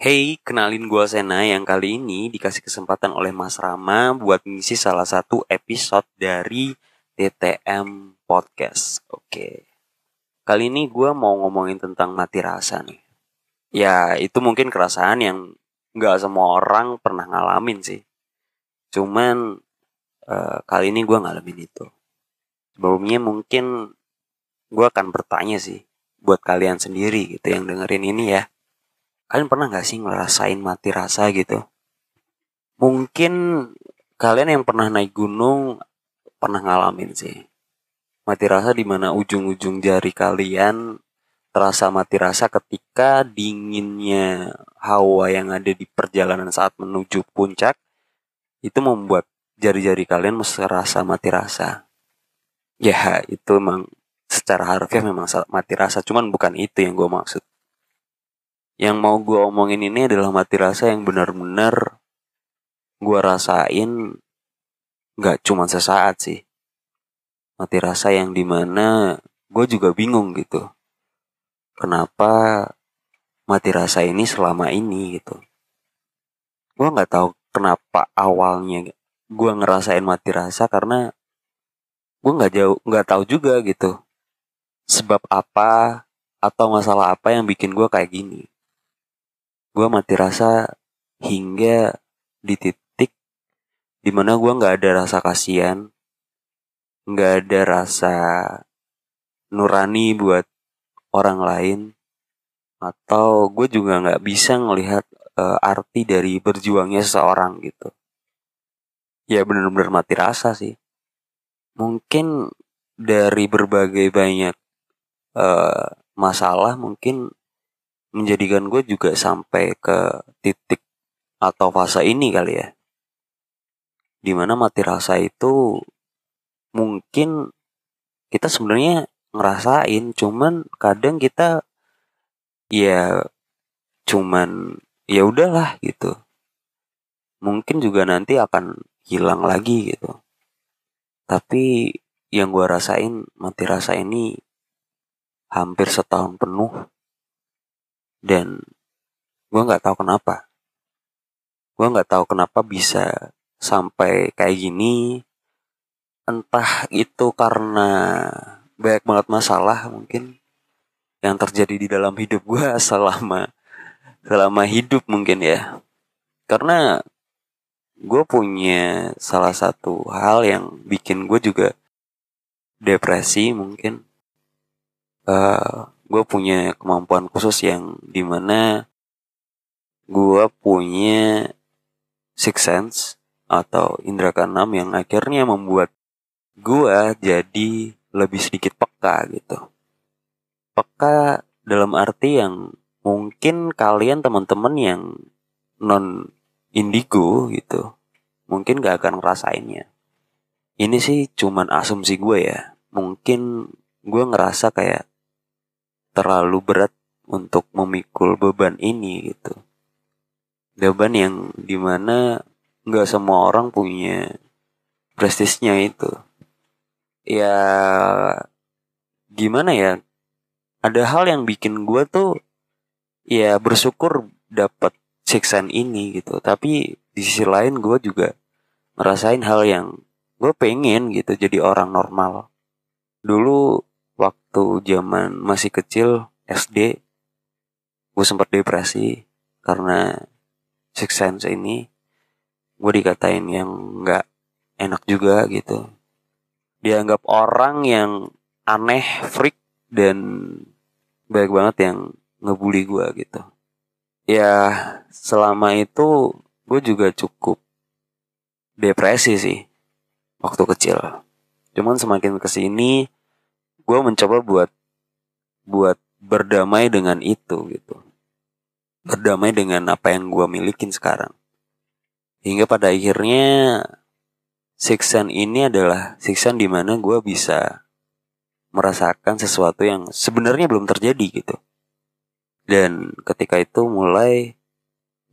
Hey, kenalin gua Sena yang kali ini dikasih kesempatan oleh Mas Rama buat ngisi salah satu episode dari TTM Podcast. Oke. Kali ini gua mau ngomongin tentang mati rasa nih. Ya, itu mungkin kerasaan yang nggak semua orang pernah ngalamin sih. Cuman eh, kali ini gua ngalamin itu. Sebelumnya mungkin gua akan bertanya sih buat kalian sendiri gitu yang dengerin ini ya kalian pernah nggak sih ngerasain mati rasa gitu? Mungkin kalian yang pernah naik gunung pernah ngalamin sih. Mati rasa di mana ujung-ujung jari kalian terasa mati rasa ketika dinginnya hawa yang ada di perjalanan saat menuju puncak itu membuat jari-jari kalian merasa mati rasa. Ya, itu emang secara harfiah memang mati rasa, cuman bukan itu yang gue maksud yang mau gue omongin ini adalah mati rasa yang benar-benar gue rasain nggak cuma sesaat sih. Mati rasa yang di mana gue juga bingung gitu. Kenapa mati rasa ini selama ini gitu? Gue nggak tahu kenapa awalnya gue ngerasain mati rasa karena gue nggak jauh nggak tahu juga gitu. Sebab apa atau masalah apa yang bikin gue kayak gini gue mati rasa hingga di titik di mana gue nggak ada rasa kasihan nggak ada rasa nurani buat orang lain atau gue juga nggak bisa ngelihat uh, arti dari berjuangnya seseorang gitu. Ya bener-bener mati rasa sih. Mungkin dari berbagai banyak uh, masalah mungkin menjadikan gue juga sampai ke titik atau fase ini kali ya. Di mana mati rasa itu mungkin kita sebenarnya ngerasain cuman kadang kita ya cuman ya udahlah gitu. Mungkin juga nanti akan hilang lagi gitu. Tapi yang gue rasain mati rasa ini hampir setahun penuh dan gue nggak tahu kenapa. Gue nggak tahu kenapa bisa sampai kayak gini. Entah itu karena banyak banget masalah mungkin yang terjadi di dalam hidup gue selama selama hidup mungkin ya. Karena gue punya salah satu hal yang bikin gue juga depresi mungkin. Uh, gue punya kemampuan khusus yang di mana gue punya six sense atau indera keenam yang akhirnya membuat gue jadi lebih sedikit peka gitu. Peka dalam arti yang mungkin kalian teman-teman yang non indigo gitu mungkin gak akan ngerasainnya. Ini sih cuman asumsi gue ya. Mungkin gue ngerasa kayak terlalu berat untuk memikul beban ini gitu. Beban yang di mana nggak semua orang punya prestisnya itu. Ya gimana ya? Ada hal yang bikin gue tuh ya bersyukur dapat siksaan ini gitu. Tapi di sisi lain gue juga ngerasain hal yang gue pengen gitu jadi orang normal. Dulu waktu zaman masih kecil SD gue sempat depresi karena six sense ini gue dikatain yang nggak enak juga gitu. Dianggap orang yang aneh freak dan banyak banget yang ngebully gue gitu. Ya selama itu gue juga cukup depresi sih waktu kecil. Cuman semakin ke sini gue mencoba buat buat berdamai dengan itu gitu. Berdamai dengan apa yang gue milikin sekarang. Hingga pada akhirnya siksan ini adalah siksan di mana gue bisa merasakan sesuatu yang sebenarnya belum terjadi gitu. Dan ketika itu mulai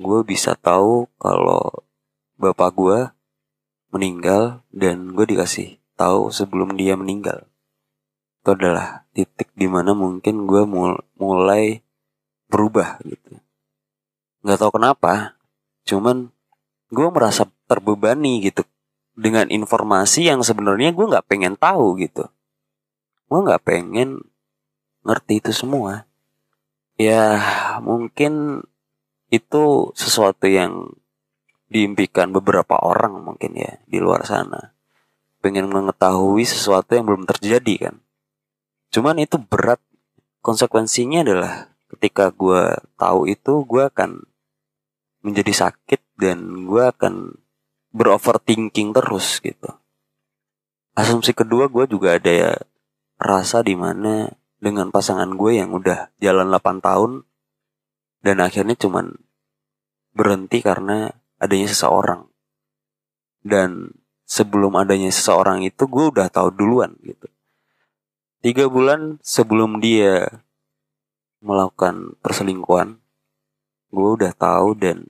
gue bisa tahu kalau bapak gue meninggal dan gue dikasih tahu sebelum dia meninggal itu adalah titik di mana mungkin gue mulai berubah gitu. Nggak tahu kenapa cuman gue merasa terbebani gitu dengan informasi yang sebenarnya gue nggak pengen tahu gitu. Gue nggak pengen ngerti itu semua. Ya mungkin itu sesuatu yang diimpikan beberapa orang mungkin ya di luar sana. Pengen mengetahui sesuatu yang belum terjadi kan cuman itu berat. Konsekuensinya adalah ketika gue tahu itu gue akan menjadi sakit dan gue akan beroverthinking terus gitu. Asumsi kedua gue juga ada ya rasa di mana dengan pasangan gue yang udah jalan 8 tahun dan akhirnya cuman berhenti karena adanya seseorang. Dan sebelum adanya seseorang itu gue udah tahu duluan gitu tiga bulan sebelum dia melakukan perselingkuhan gue udah tahu dan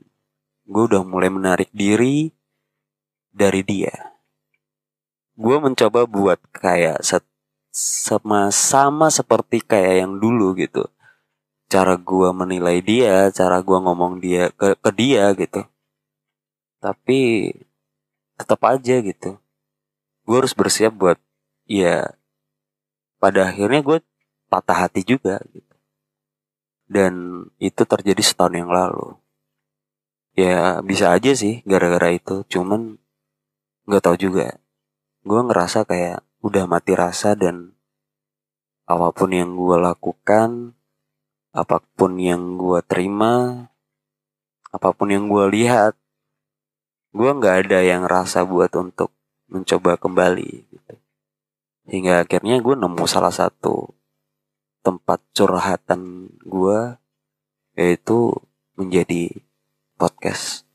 gue udah mulai menarik diri dari dia. Gue mencoba buat kayak sama sama seperti kayak yang dulu gitu. Cara gue menilai dia cara gue ngomong dia ke ke dia gitu. Tapi tetap aja gitu. Gue harus bersiap buat ya pada akhirnya gue patah hati juga gitu. Dan itu terjadi setahun yang lalu. Ya bisa aja sih gara-gara itu cuman nggak tahu juga. Gue ngerasa kayak udah mati rasa dan apa pun yang gue lakukan apa pun yang gue terima apa pun yang gue lihat gue nggak ada yang rasa buat untuk mencoba kembali gitu. Hingga akhirnya gue nemu salah satu tempat curhatan gue yaitu menjadi podcast.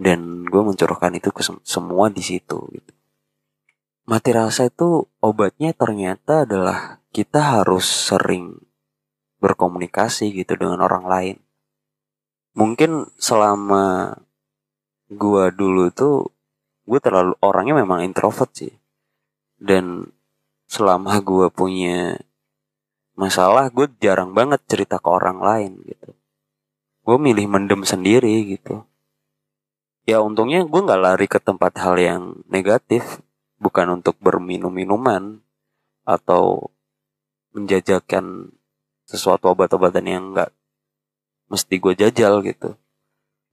Dan gue mencurahkan itu ke semua di situ gitu. Mati rasa itu obatnya ternyata adalah kita harus sering berkomunikasi gitu dengan orang lain. Mungkin selama gua dulu tuh gue terlalu orangnya memang introvert sih dan selama gue punya masalah gue jarang banget cerita ke orang lain gitu. Gue milih mendem sendiri gitu. Ya untungnya gue nggak lari ke tempat hal yang negatif bukan untuk berminum minuman atau menjajakan sesuatu obat-obatan yang nggak mesti gue jajal gitu.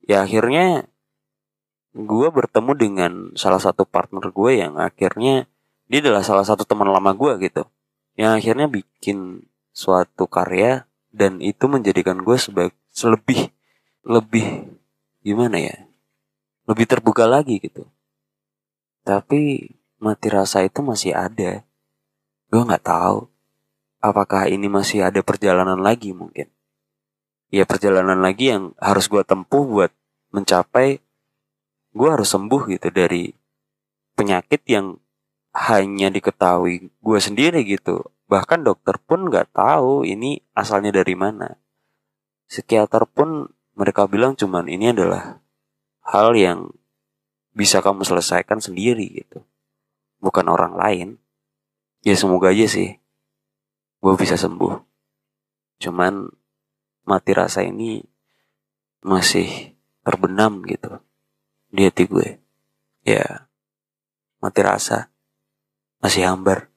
Ya akhirnya gue bertemu dengan salah satu partner gue yang akhirnya dia adalah salah satu teman lama gue gitu. Yang akhirnya bikin suatu karya dan itu menjadikan gue sebagai lebih lebih gimana ya lebih terbuka lagi gitu. Tapi mati rasa itu masih ada. Gue nggak tahu apakah ini masih ada perjalanan lagi mungkin. Ya perjalanan lagi yang harus gue tempuh buat mencapai gue harus sembuh gitu dari penyakit yang hanya diketahui gue sendiri gitu. Bahkan dokter pun nggak tahu ini asalnya dari mana. Psikiater pun mereka bilang cuman ini adalah hal yang bisa kamu selesaikan sendiri gitu. Bukan orang lain. Ya semoga aja sih gue bisa sembuh. Cuman mati rasa ini masih terbenam gitu di hati gue. Ya mati rasa masih hambar